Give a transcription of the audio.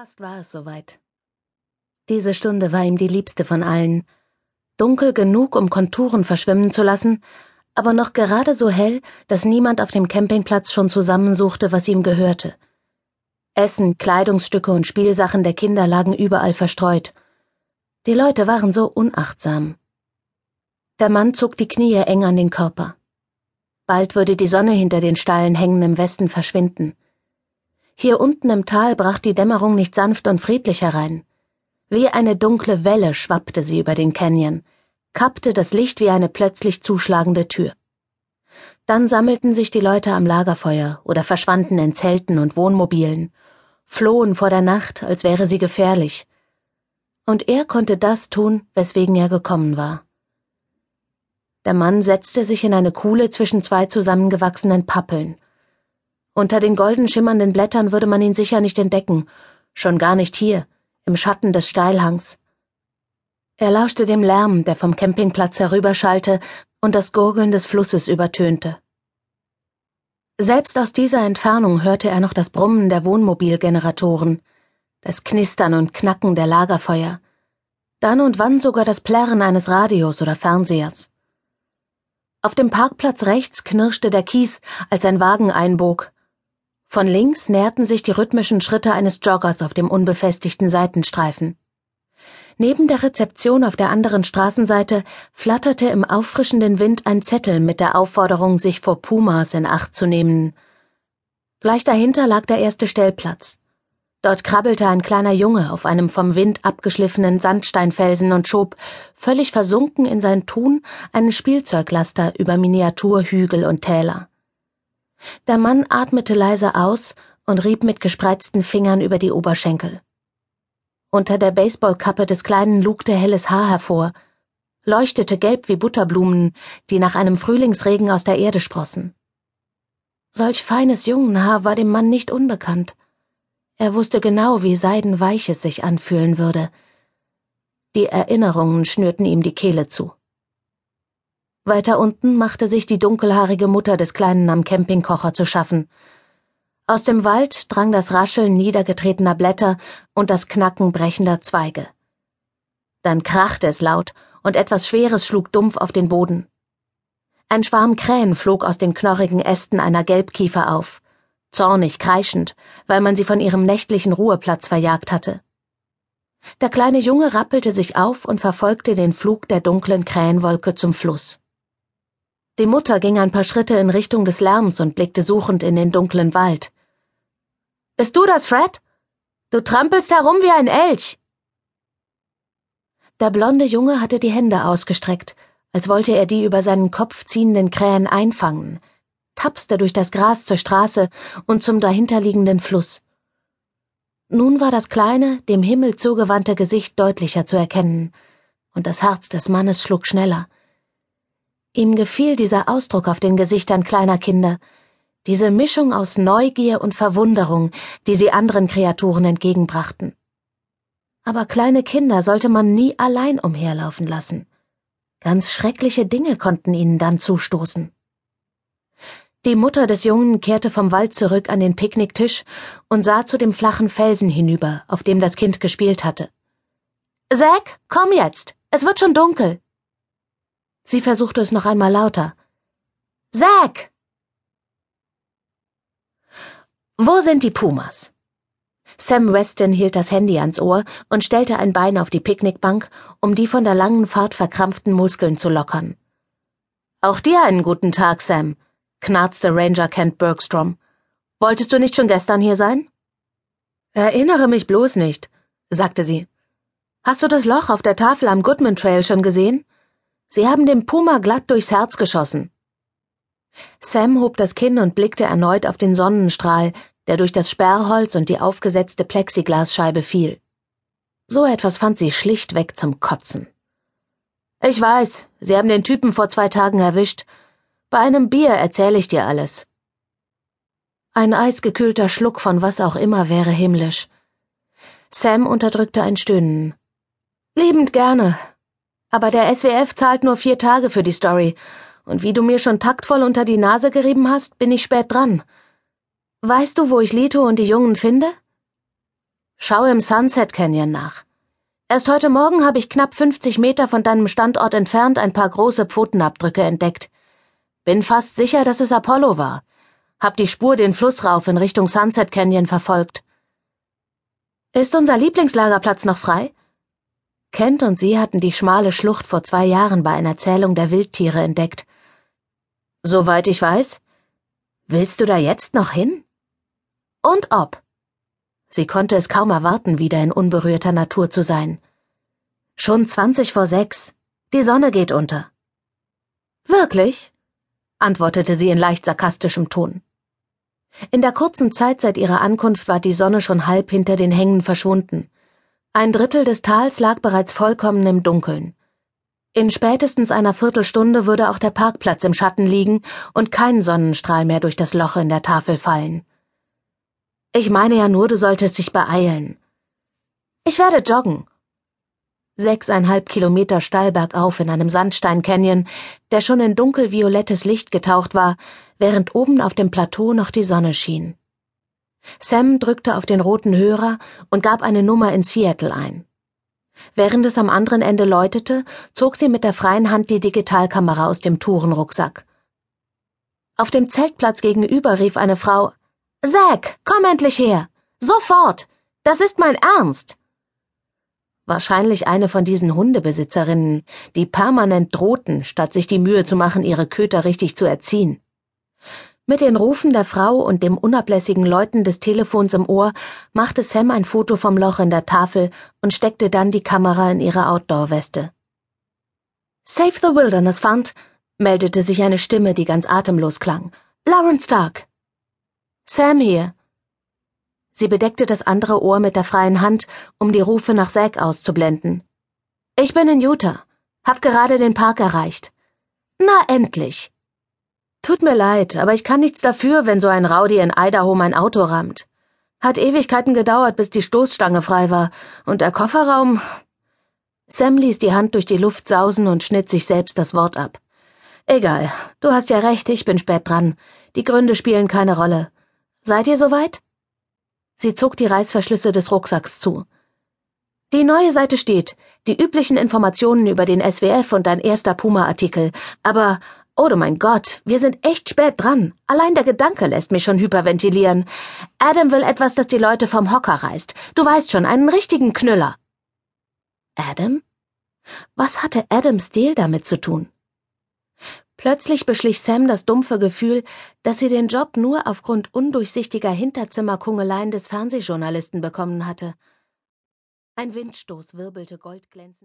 Fast war es soweit. Diese Stunde war ihm die liebste von allen. Dunkel genug, um Konturen verschwimmen zu lassen, aber noch gerade so hell, dass niemand auf dem Campingplatz schon zusammensuchte, was ihm gehörte. Essen, Kleidungsstücke und Spielsachen der Kinder lagen überall verstreut. Die Leute waren so unachtsam. Der Mann zog die Knie eng an den Körper. Bald würde die Sonne hinter den steilen Hängen im Westen verschwinden. Hier unten im Tal brach die Dämmerung nicht sanft und friedlich herein. Wie eine dunkle Welle schwappte sie über den Canyon, kappte das Licht wie eine plötzlich zuschlagende Tür. Dann sammelten sich die Leute am Lagerfeuer oder verschwanden in Zelten und Wohnmobilen, flohen vor der Nacht, als wäre sie gefährlich. Und er konnte das tun, weswegen er gekommen war. Der Mann setzte sich in eine Kuhle zwischen zwei zusammengewachsenen Pappeln unter den golden schimmernden Blättern würde man ihn sicher nicht entdecken, schon gar nicht hier, im Schatten des Steilhangs. Er lauschte dem Lärm, der vom Campingplatz herüberschallte und das Gurgeln des Flusses übertönte. Selbst aus dieser Entfernung hörte er noch das Brummen der Wohnmobilgeneratoren, das Knistern und Knacken der Lagerfeuer, dann und wann sogar das Plärren eines Radios oder Fernsehers. Auf dem Parkplatz rechts knirschte der Kies, als ein Wagen einbog, von links näherten sich die rhythmischen Schritte eines Joggers auf dem unbefestigten Seitenstreifen. Neben der Rezeption auf der anderen Straßenseite flatterte im auffrischenden Wind ein Zettel mit der Aufforderung, sich vor Pumas in Acht zu nehmen. Gleich dahinter lag der erste Stellplatz. Dort krabbelte ein kleiner Junge auf einem vom Wind abgeschliffenen Sandsteinfelsen und schob, völlig versunken in sein Tun, einen Spielzeuglaster über Miniaturhügel und Täler. Der Mann atmete leise aus und rieb mit gespreizten Fingern über die Oberschenkel. Unter der Baseballkappe des Kleinen lugte helles Haar hervor, leuchtete gelb wie Butterblumen, die nach einem Frühlingsregen aus der Erde sprossen. Solch feines Jungenhaar war dem Mann nicht unbekannt. Er wusste genau, wie seidenweich es sich anfühlen würde. Die Erinnerungen schnürten ihm die Kehle zu. Weiter unten machte sich die dunkelhaarige Mutter des Kleinen am Campingkocher zu schaffen. Aus dem Wald drang das Rascheln niedergetretener Blätter und das Knacken brechender Zweige. Dann krachte es laut und etwas Schweres schlug dumpf auf den Boden. Ein Schwarm Krähen flog aus den knorrigen Ästen einer Gelbkiefer auf, zornig kreischend, weil man sie von ihrem nächtlichen Ruheplatz verjagt hatte. Der kleine Junge rappelte sich auf und verfolgte den Flug der dunklen Krähenwolke zum Fluss. Die Mutter ging ein paar Schritte in Richtung des Lärms und blickte suchend in den dunklen Wald. Bist du das, Fred? Du trampelst herum wie ein Elch. Der blonde Junge hatte die Hände ausgestreckt, als wollte er die über seinen Kopf ziehenden Krähen einfangen, tapste durch das Gras zur Straße und zum dahinterliegenden Fluss. Nun war das kleine, dem Himmel zugewandte Gesicht deutlicher zu erkennen, und das Herz des Mannes schlug schneller. Ihm gefiel dieser Ausdruck auf den Gesichtern kleiner Kinder, diese Mischung aus Neugier und Verwunderung, die sie anderen Kreaturen entgegenbrachten. Aber kleine Kinder sollte man nie allein umherlaufen lassen. Ganz schreckliche Dinge konnten ihnen dann zustoßen. Die Mutter des Jungen kehrte vom Wald zurück an den Picknicktisch und sah zu dem flachen Felsen hinüber, auf dem das Kind gespielt hatte. Zack, komm jetzt, es wird schon dunkel. Sie versuchte es noch einmal lauter. Zack! Wo sind die Pumas? Sam Weston hielt das Handy ans Ohr und stellte ein Bein auf die Picknickbank, um die von der langen Fahrt verkrampften Muskeln zu lockern. Auch dir einen guten Tag, Sam, knarzte Ranger Kent Bergstrom. Wolltest du nicht schon gestern hier sein? Erinnere mich bloß nicht, sagte sie. Hast du das Loch auf der Tafel am Goodman Trail schon gesehen? Sie haben dem Puma glatt durchs Herz geschossen. Sam hob das Kinn und blickte erneut auf den Sonnenstrahl, der durch das Sperrholz und die aufgesetzte Plexiglasscheibe fiel. So etwas fand sie schlichtweg zum Kotzen. Ich weiß, Sie haben den Typen vor zwei Tagen erwischt. Bei einem Bier erzähle ich dir alles. Ein eisgekühlter Schluck von was auch immer wäre himmlisch. Sam unterdrückte ein Stöhnen. Liebend gerne, aber der SWF zahlt nur vier Tage für die Story, und wie du mir schon taktvoll unter die Nase gerieben hast, bin ich spät dran. Weißt du, wo ich Lito und die Jungen finde? Schau im Sunset Canyon nach. Erst heute Morgen habe ich knapp 50 Meter von deinem Standort entfernt ein paar große Pfotenabdrücke entdeckt. Bin fast sicher, dass es Apollo war. Hab die Spur den Fluss rauf in Richtung Sunset Canyon verfolgt. Ist unser Lieblingslagerplatz noch frei? Kent und sie hatten die schmale Schlucht vor zwei Jahren bei einer Zählung der Wildtiere entdeckt. Soweit ich weiß. Willst du da jetzt noch hin? Und ob. Sie konnte es kaum erwarten, wieder in unberührter Natur zu sein. Schon zwanzig vor sechs. Die Sonne geht unter. Wirklich? antwortete sie in leicht sarkastischem Ton. In der kurzen Zeit seit ihrer Ankunft war die Sonne schon halb hinter den Hängen verschwunden. Ein Drittel des Tals lag bereits vollkommen im Dunkeln. In spätestens einer Viertelstunde würde auch der Parkplatz im Schatten liegen und kein Sonnenstrahl mehr durch das Loch in der Tafel fallen. Ich meine ja nur, du solltest dich beeilen. Ich werde joggen. Sechseinhalb Kilometer steil bergauf in einem Sandstein-Canyon, der schon in dunkelviolettes Licht getaucht war, während oben auf dem Plateau noch die Sonne schien. Sam drückte auf den roten Hörer und gab eine Nummer in Seattle ein. Während es am anderen Ende läutete, zog sie mit der freien Hand die Digitalkamera aus dem Tourenrucksack. Auf dem Zeltplatz gegenüber rief eine Frau Zack, komm endlich her. Sofort. Das ist mein Ernst. Wahrscheinlich eine von diesen Hundebesitzerinnen, die permanent drohten, statt sich die Mühe zu machen, ihre Köter richtig zu erziehen. Mit den Rufen der Frau und dem unablässigen Läuten des Telefons im Ohr machte Sam ein Foto vom Loch in der Tafel und steckte dann die Kamera in ihre Outdoor-Weste. Save the Wilderness Fund, meldete sich eine Stimme, die ganz atemlos klang. Lawrence Stark. Sam hier. Sie bedeckte das andere Ohr mit der freien Hand, um die Rufe nach Zack auszublenden. Ich bin in Utah. Hab gerade den Park erreicht. Na endlich. Tut mir leid, aber ich kann nichts dafür, wenn so ein Rowdy in Idaho mein Auto rammt. Hat Ewigkeiten gedauert, bis die Stoßstange frei war, und der Kofferraum. Sam ließ die Hand durch die Luft sausen und schnitt sich selbst das Wort ab. Egal, du hast ja recht, ich bin spät dran. Die Gründe spielen keine Rolle. Seid ihr soweit? Sie zog die Reißverschlüsse des Rucksacks zu. Die neue Seite steht, die üblichen Informationen über den SWF und ein erster Puma-Artikel. Aber, oh mein Gott, wir sind echt spät dran. Allein der Gedanke lässt mich schon hyperventilieren. Adam will etwas, das die Leute vom Hocker reißt. Du weißt schon, einen richtigen Knüller. Adam? Was hatte Adam Steele damit zu tun? Plötzlich beschlich Sam das dumpfe Gefühl, dass sie den Job nur aufgrund undurchsichtiger Hinterzimmerkungeleien des Fernsehjournalisten bekommen hatte. Ein Windstoß wirbelte goldglänzend